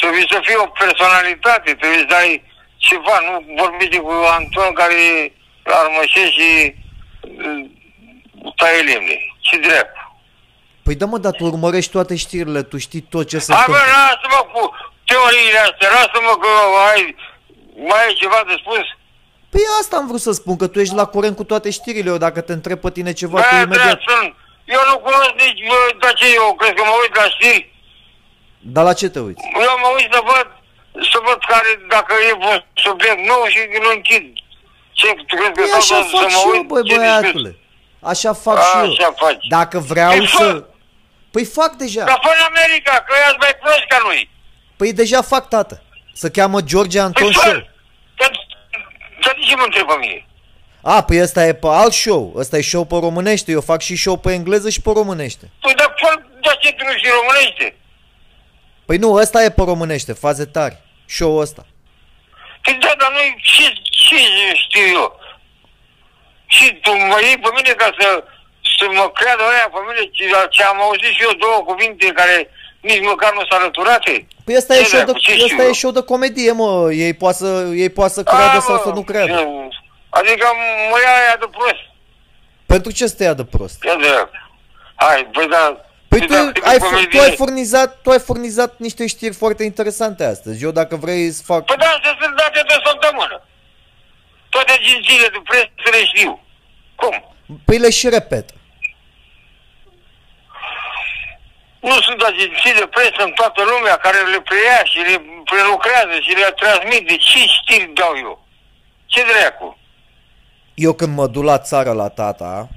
S3: Trebuie să fie o personalitate, trebuie să ai ceva, nu vorbiți cu Anton care armășește și uh, taie lemne. Ce drept?
S1: păi da, mă, dar tu urmărești toate știrile, tu știi tot ce se
S3: Hai bă,
S1: întâmplă.
S3: lasă-mă cu teoriile astea, lasă-mă că ai, mai ai ceva de spus?
S1: Păi asta am vrut să spun, că tu ești la curent cu toate știrile, eu dacă te întreb pe tine ceva, tu
S3: Bă,
S1: imediat...
S3: sunt, eu nu cunosc nici bă, dar ce eu cred că mă uit la știri.
S1: Dar la ce te uiți?
S3: Eu mă uit să văd, să văd care, dacă e un subiect nou și nu închid. Ce, tu crezi că
S1: Păi
S3: stau
S1: așa
S3: să,
S1: fac
S3: să mă
S1: și eu,
S3: uit?
S1: băi,
S3: ce discuți?
S1: băiatule. Așa fac și eu.
S3: Așa faci.
S1: Dacă vreau
S3: Păi
S1: să...
S3: fă.
S1: Păi fac deja.
S3: Dar fă în America, că ea mai proști ca noi.
S1: Păi deja fac, tată. Se cheamă George Anton
S3: Păi fă.
S1: Show.
S3: Dar dar de ce mă întreb pe mine?
S1: A, păi ăsta e pe alt show. Ăsta e show pe românește. Eu fac și show pe engleză și pe românește.
S3: Păi dar fă, dar ce tu nu și românește?
S1: Păi nu, ăsta e pe românește, faze tari. Show-ul ăsta.
S3: Păi da, dar noi ce, ce știu eu? Și tu mă iei pe mine ca să, să mă creadă aia pe mine ce, ce am auzit și eu două cuvinte care nici măcar nu s-au alăturate?
S1: Păi ăsta e,
S3: Ce
S1: show de,
S3: dracu, ce știu
S1: ăsta e
S3: eu?
S1: show de comedie, mă. Ei poate să, ei poate să creadă
S3: A,
S1: sau
S3: mă,
S1: să nu creadă.
S3: ce- Adică mă ia aia de prost.
S1: Pentru ce să te ia de prost?
S3: Ia de Hai, băi, da...
S1: Păi
S3: băi,
S1: tu
S3: da,
S1: ai,
S3: pe
S1: fu-
S3: mine-
S1: tu ai, furnizat, tu ai furnizat niște știri foarte interesante astăzi. Eu dacă vrei să fac...
S3: Păi da, astea sunt date de săptămână. Toate agențiile de presă le știu. Cum?
S1: Păi le și repet.
S3: Nu sunt agenții de presă în toată lumea care le preia și le prelucrează și le transmit. De ce știri dau eu? Ce dracu?
S1: Eu când mă duc la țară la tata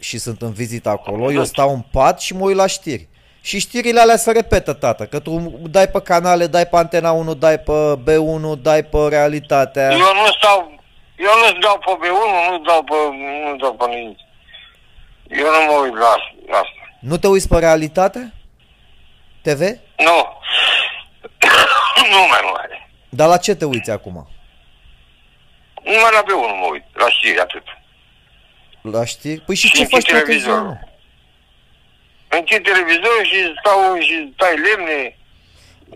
S1: și sunt în vizită acolo, eu stau în pat și mă uit la știri. Și știrile alea se repetă, tată, că tu dai pe canale, dai pe Antena 1, dai pe B1, dai pe Realitatea.
S3: Eu nu stau, eu nu dau pe B1, nu dau pe, nu dau pe nimic. Eu nu mă uit la la asta.
S1: Nu te uiți pe Realitate? TV?
S3: Nu. [COUGHS] nu mai mă are.
S1: Dar la ce te uiți acum?
S3: Numai la B1 mă uit, la știri, atât.
S1: La știri? Păi și
S3: Și
S1: ce
S3: închid
S1: faci toată ziua?
S3: televizorul.
S1: mă?
S3: Închid televizorul și stau și tai lemne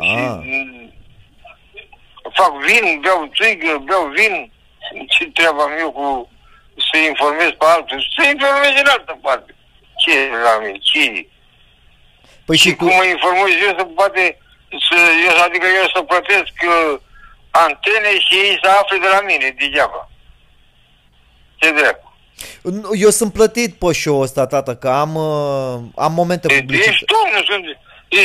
S3: și
S1: Ah.
S3: mm, fac vin, beau țuigă, beau vin. Ce treabă am eu cu să informez pe altul? Să informez în altă parte. Ce la mine? Ce?
S1: Păi și
S3: Și
S1: tu...
S3: cum mă informez eu să poate să, eu, adică eu să plătesc uh, antene și ei să afle de la mine, degeaba. Ce dracu?
S1: Nu, Eu sunt plătit pe show-ul ăsta, tată, că am, uh, am momente
S3: E-
S1: publicitare.
S3: Ești tu, nu sunt... E,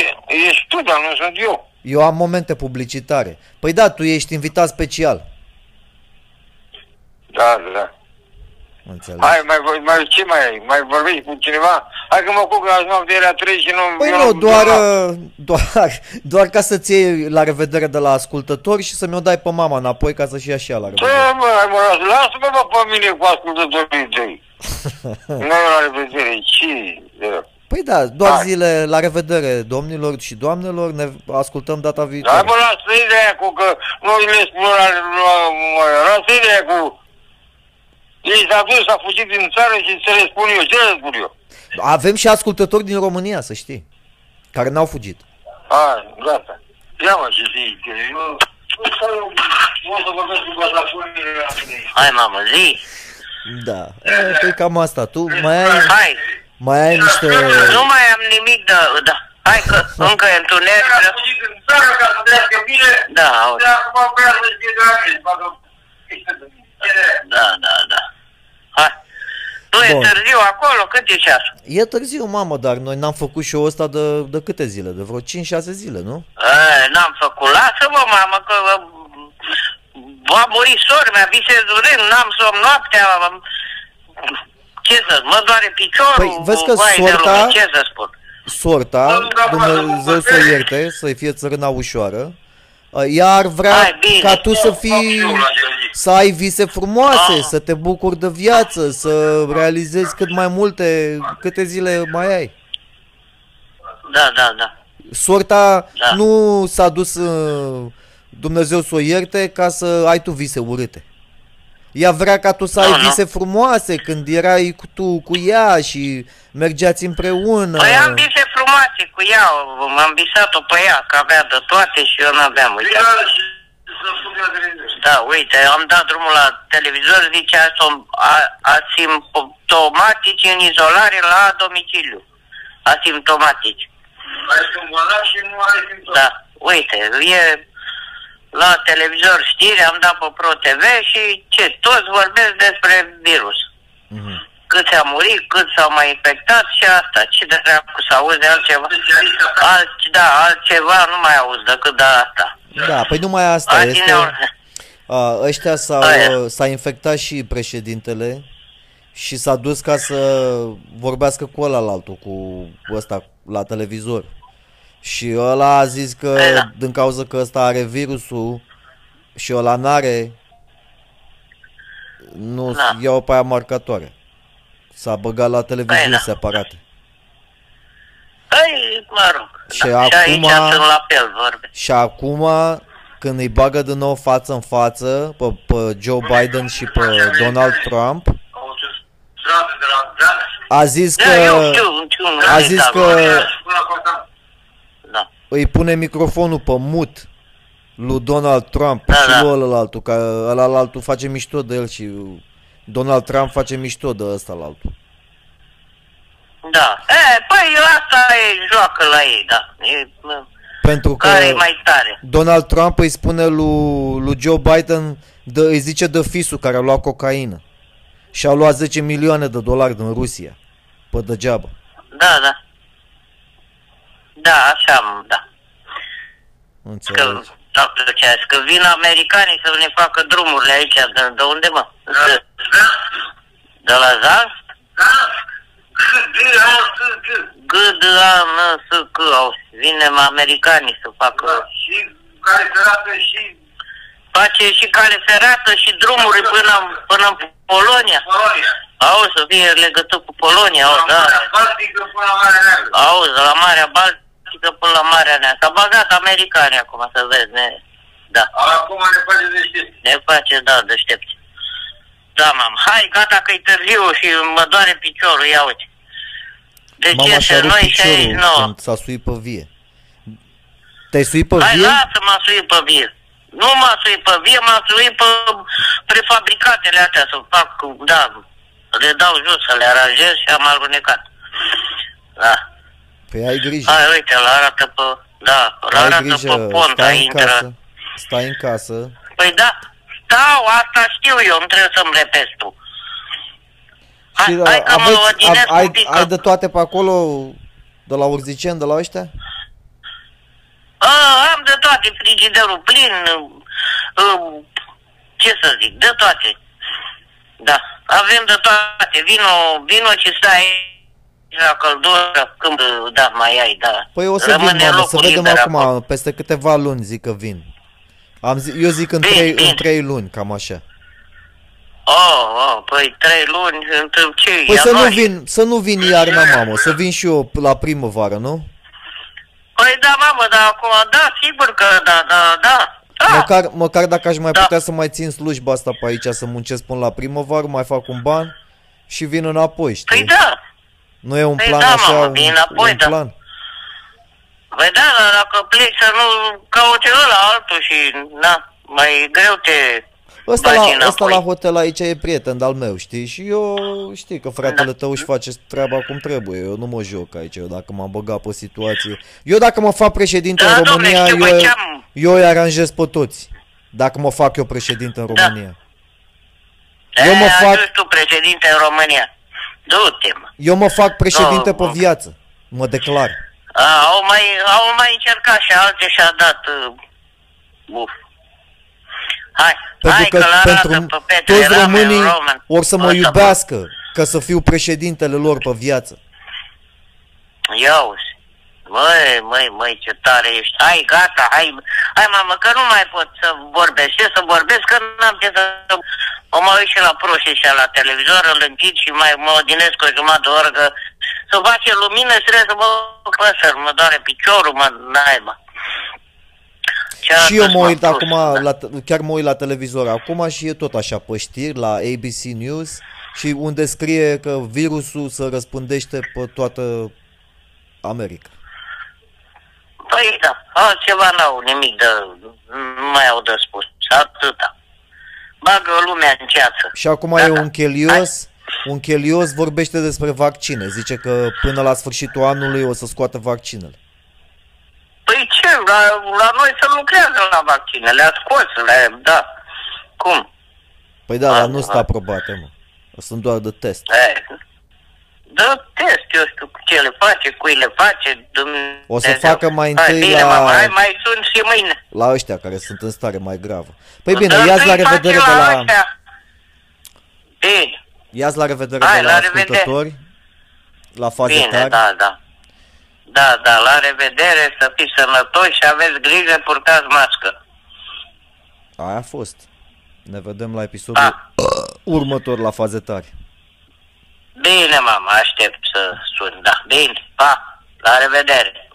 S3: ești tu, dar nu sunt eu.
S1: Eu am momente publicitare. Păi da, tu ești invitat special.
S3: Da, da.
S1: Înțeleg.
S3: Hai, mai, vor- mai, ce mai ai? Mai vorbești cu cineva? Hai că mă culc azi noapte era 3 și nu...
S1: Păi
S3: eu
S1: nu, doar,
S3: eu
S1: uh, [LAUGHS] doar, doar ca să-ți iei la revedere de la ascultători și să-mi o dai pe mama înapoi ca să-și ia și ea la
S3: Ce,
S1: revedere.
S3: mă, hai, mă, lasă, lasă-mă bă, pe mine cu ascultătorii tăi. [LAUGHS] nu la revedere, ce? Da.
S1: Păi da, doar
S3: Hai.
S1: zile la revedere, domnilor și doamnelor, ne ascultăm data
S3: Hai,
S1: viitoare.
S3: mă, lasă ideea cu că noi le spun la... la- mă, Lasă ideea cu... Ei s-a dus, s-a fugit din țară și să le spun eu. Ce le spun eu?
S1: Avem și ascultători din România, să știi, care n-au fugit.
S3: Hai, gata. Ia mă, ce zici? Eu... O să vorbesc cu bazafonile la mine.
S2: Hai, mamă, zi.
S1: Da, e, păi cam asta. Tu mai ai,
S2: Hai.
S1: mai ai niște...
S2: Nu mai am nimic de... Da. Hai că [LAUGHS] încă e întuneric.
S3: A fugit în țară ca să trăiască bine.
S2: Da, auzi.
S3: De acum vrea să știe de la mine. Facă...
S2: Da, da, da. Hai. Nu e
S1: Bun.
S2: târziu acolo? Cât e ceasul?
S1: E târziu, mamă, dar noi n-am făcut show ăsta de, de câte zile? De vreo 5-6 zile, nu?
S2: E, n-am făcut. Lasă-mă, mamă, că uh, va muri sori mea, visez urând, n-am somn noaptea. um, Ce să mă doare piciorul.
S1: Păi, vezi că
S2: vai de
S1: soarta-
S2: lume, Ce să spun?
S1: Sorta, Dumnezeu să o ierte, să-i fie țărâna ușoară, ea ar vrea
S2: Hai, bine.
S1: ca tu să fii, să ai vise frumoase,
S2: Ah.
S1: să te bucuri de viață, să realizezi cât mai multe, câte zile mai ai.
S2: Da, da, da.
S1: Sorta
S2: Da.
S1: nu s-a dus uh, Dumnezeu să o ierte ca să ai tu vise urâte. Ea vrea ca tu să ai
S2: Nu, nu.
S1: vise frumoase când erai cu tu cu ea și mergeați împreună.
S2: Păi am vise frumoase cu ea, m-am visat-o pe ea, că avea de toate și eu n-aveam, uite. Da, uite, am dat drumul la televizor, zice asom- a- asimptomatici în izolare la domiciliu. Asimptomatici.
S3: Ai sunt bolnav și nu ai simptome.
S2: Da, uite, e la televizor știri, am dat pe Pro TV și ce, toți vorbesc despre virus.
S1: Mhm.
S2: câți au murit, câți s-au mai infectat și asta. Ce de treabă să auzi de altceva? Alt, da, altceva nu mai auzi decât de asta.
S1: Da, păi numai asta
S2: Alții
S1: este...
S2: ne-au-
S1: A, ăștia s-au,
S2: Aia.
S1: s-a infectat și președintele și s-a dus ca să vorbească cu ăla altul, cu ăsta la televizor. Și ăla a zis că
S2: Păi da.
S1: din cauza că ăsta are virusul și ăla n-are, nu
S2: Da.
S1: iau pe aia marcatoare. S-a băgat la televiziuni
S2: Păi da.
S1: separate.
S2: Păi, mă rog.
S1: Și
S2: da. și aici
S1: acum-
S2: sunt la fel vorbe.
S1: Și acum, când îi bagă din nou față în față pe, pe Joe Biden și pe Donald Trump,
S3: Stradă de la Dallas.
S1: a zis
S2: Da, eu
S1: că
S2: știu, știu, nu
S1: a
S2: e
S1: zis
S2: da,
S1: că-
S2: bă.
S3: Până la Constanța.
S2: Da.
S1: Îi pune microfonul pe mut lui Donald Trump
S2: Da,
S1: și
S2: da.
S1: lui ălălaltul, că ălalaltul face mișto de el și Donald Trump face mișto de ăsta la altul.
S2: Da. E, păi asta e joacă la ei, da. E, mă,
S1: Pentru că
S2: care e mai tare?
S1: Donald Trump îi spune lui, lui Joe Biden, de, îi zice de fisul care a luat cocaină. Și a luat 10 milioane de dolari din Rusia. Pe degeaba.
S2: Da, da. Da, așa, am, da. Că,
S1: Înțelegi?
S2: da, ce a zis, că vin americanii să ne facă drumurile aici, de, de unde mă? De, de la Zalsk?
S3: Da. Bine, au să
S2: Gâd, a, nă, să, că, au, vinem americanii să facă.
S3: Da, și care ferată și
S2: Face și cale ferată și drumuri până, până în Polonia.
S3: Polonia.
S2: Auzi, să fie legătură cu Polonia, auzi, da.
S3: Baltică până la Marea Neagră.
S2: Auzi, de la Marea Baltică până la Marea Neagră. S-a bagat americanii acum, să vezi, ne... Da,
S3: Acum ne face de știți.
S2: ne face, da, deștepți. Da, mam. Hai, gata că e târziu și mă doare piciorul, ia uite. Deci
S1: Mama
S2: este
S1: și-a rupt
S2: noi
S1: piciorul
S2: 69.
S1: când s-a suit pe vie. Te-ai suit pe
S2: Hai,
S1: vie?
S2: lasă-mă suit pe vie. Nu m-a suit pe vie, m-a suit pe prefabricatele astea să fac, da, le dau jos, să le aranjez și am alunecat. Da.
S1: Păi ai grijă.
S2: Hai, uite, îl arată pe, da, îl
S1: ai
S2: arată
S1: grijă,
S2: pe pont,
S1: stai în
S2: intră.
S1: casă. Stai în casă.
S2: Păi da, stau, asta știu eu, nu trebuie să-mi repezi tu. Hai,
S1: Și
S2: hai că mă
S1: aveți,
S2: odinesc
S1: ai,
S2: un pic.
S1: ai
S2: că-
S1: de toate pe acolo, de la Urzicen, de la ăștia?
S2: A, am de toate, frigiderul plin, uh, ce să zic, de toate. Da, avem de toate, vino, vino și stai la căldură, când, da, mai ai, da.
S1: Păi o să
S2: Rămâne
S1: vin, mamă, să
S2: locul
S1: vedem
S2: liber
S1: acum,
S2: acolo.
S1: peste câteva luni zic că vin. Am zi, eu zic în
S2: Bine,
S1: trei,
S2: bine.
S1: în trei luni, cam așa.
S2: Oh, oh, păi trei luni, între ce
S1: Păi să nu
S2: ianuarie?
S1: vin, să nu vin iarna, mamă, să vin și eu la primăvară, nu?
S2: Păi da, mamă, dar acum, da, sigur că da, da, da. da.
S1: Măcar, măcar dacă aș mai
S2: Da.
S1: putea să mai țin slujba asta pe aici, să muncesc până la primăvară, mai fac un ban și vin înapoi, știi?
S2: Păi da,
S1: Nu e un
S2: Păi
S1: plan
S2: da,
S1: așa,
S2: mamă,
S1: un,
S2: vin înapoi,
S1: un
S2: da.
S1: plan.
S2: păi da, dar dacă pleci să nu cauți ăla altul și, na, mai greu te
S1: Ăsta
S2: bagi
S1: la, ăsta
S2: înapoi.
S1: la hotel aici e prieten de-al meu, știi? Și eu știi că fratele
S2: Da.
S1: tău își face treaba cum trebuie. Eu nu mă joc aici, eu dacă m-am băgat pe situație. Eu dacă mă fac președinte
S2: Da,
S1: în
S2: domne,
S1: România,
S2: știu,
S1: eu,
S2: bă, ce-am-
S1: eu îi aranjez pe toți. Dacă mă fac eu președinte în
S2: Da.
S1: România. Eu mă
S2: E,
S1: fac-
S2: ajungi tu președinte în România. Du-te, mă.
S1: Eu mă fac președinte
S2: Da,
S1: pe
S2: mă.
S1: viață. Mă declar.
S2: A, au mai, au mai încercat și alte și-a dat uh, uf. Hai,
S1: Pentru
S2: hai
S1: că
S2: că l
S1: pentru
S2: arată pe Petre
S1: toți
S2: Rame,
S1: românii
S2: Roman.
S1: or să mă
S2: Ăsta,
S1: iubească ca să fiu președintele lor pe viață.
S2: Ia uzi. Măi, măi, măi, ce tare ești. Hai, gata, hai, hai mamă, că nu mai pot să vorbesc. Ce să vorbesc, că n-am ce să... O mă uit și la proșii și la televizor, îl închid și mai mă odinesc o jumătate de oră, că să face lumină și trebuie să mă păsăr, mă doare piciorul, mă naiba. Ce
S1: Și eu
S2: atât
S1: mă
S2: m-a
S1: uit
S2: pus,
S1: acum,
S2: da.
S1: la, t- chiar mă uit la televizor acum și e tot așa pe știri, la ABC News și unde scrie că virusul se răspândește pe toată America.
S2: Păi da, altceva n-au nimic de... Nu mai au de spus. Atâta. Bagă lumea în ceață.
S1: Și acum
S2: Gata.
S1: e un chelios, un chelios vorbește despre vaccine, zice că până la sfârșitul anului o să scoată vaccinele.
S2: Păi ce, la, la noi se lucrează la vaccine, le-a scos, le da. Cum?
S1: Păi da,
S2: Ah,
S1: dar nu sunt
S2: ah.
S1: aprobate, mă. Sunt doar de test.
S2: E, Dă test, eu știu cu ce le face, cui le face, Dumnezeu.
S1: O să facă mai
S2: Hai,
S1: întâi
S2: bine,
S1: la-
S2: Mama, hai, mai sun și mâine.
S1: La ăștia care sunt în stare mai gravă. Păi bine,
S2: Dă
S1: ia-ți la
S2: întâi
S1: revedere de
S2: face
S1: la...
S2: ăștia. Bine,
S1: Ia-ți la revedere
S2: Hai,
S1: de la
S2: la revedere.
S1: ascultători. La faze
S2: bine,
S1: tari.
S2: da, da. Da, da, la revedere, să fiți sănătoși și aveți grijă, purtați mască.
S1: Aia a fost. Ne vedem la episodul
S2: Da.
S1: următor la faze tari.
S2: Bine, mama, aștept să sun, da. Bine, pa, la revedere.